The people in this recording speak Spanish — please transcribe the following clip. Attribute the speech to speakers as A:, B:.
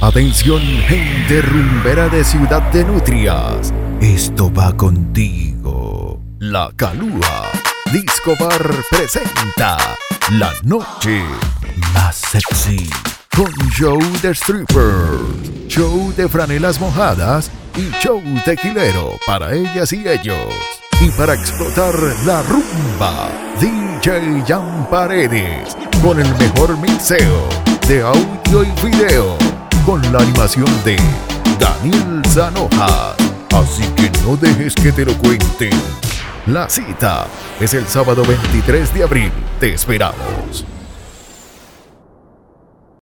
A: Atención, gente rumbera de Ciudad de Nutrias. Esto va contigo. La Calúa. Disco Bar presenta La Noche Más Sexy. Con show de strippers, show de franelas mojadas y show tequilero para ellas y ellos. Y para explotar la rumba, DJ Jan Paredes con el mejor mixeo de audio y video con la animación de Daniel Zanoja. Así que no dejes que te lo cuenten. La cita es el sábado 23 de abril. Te esperamos.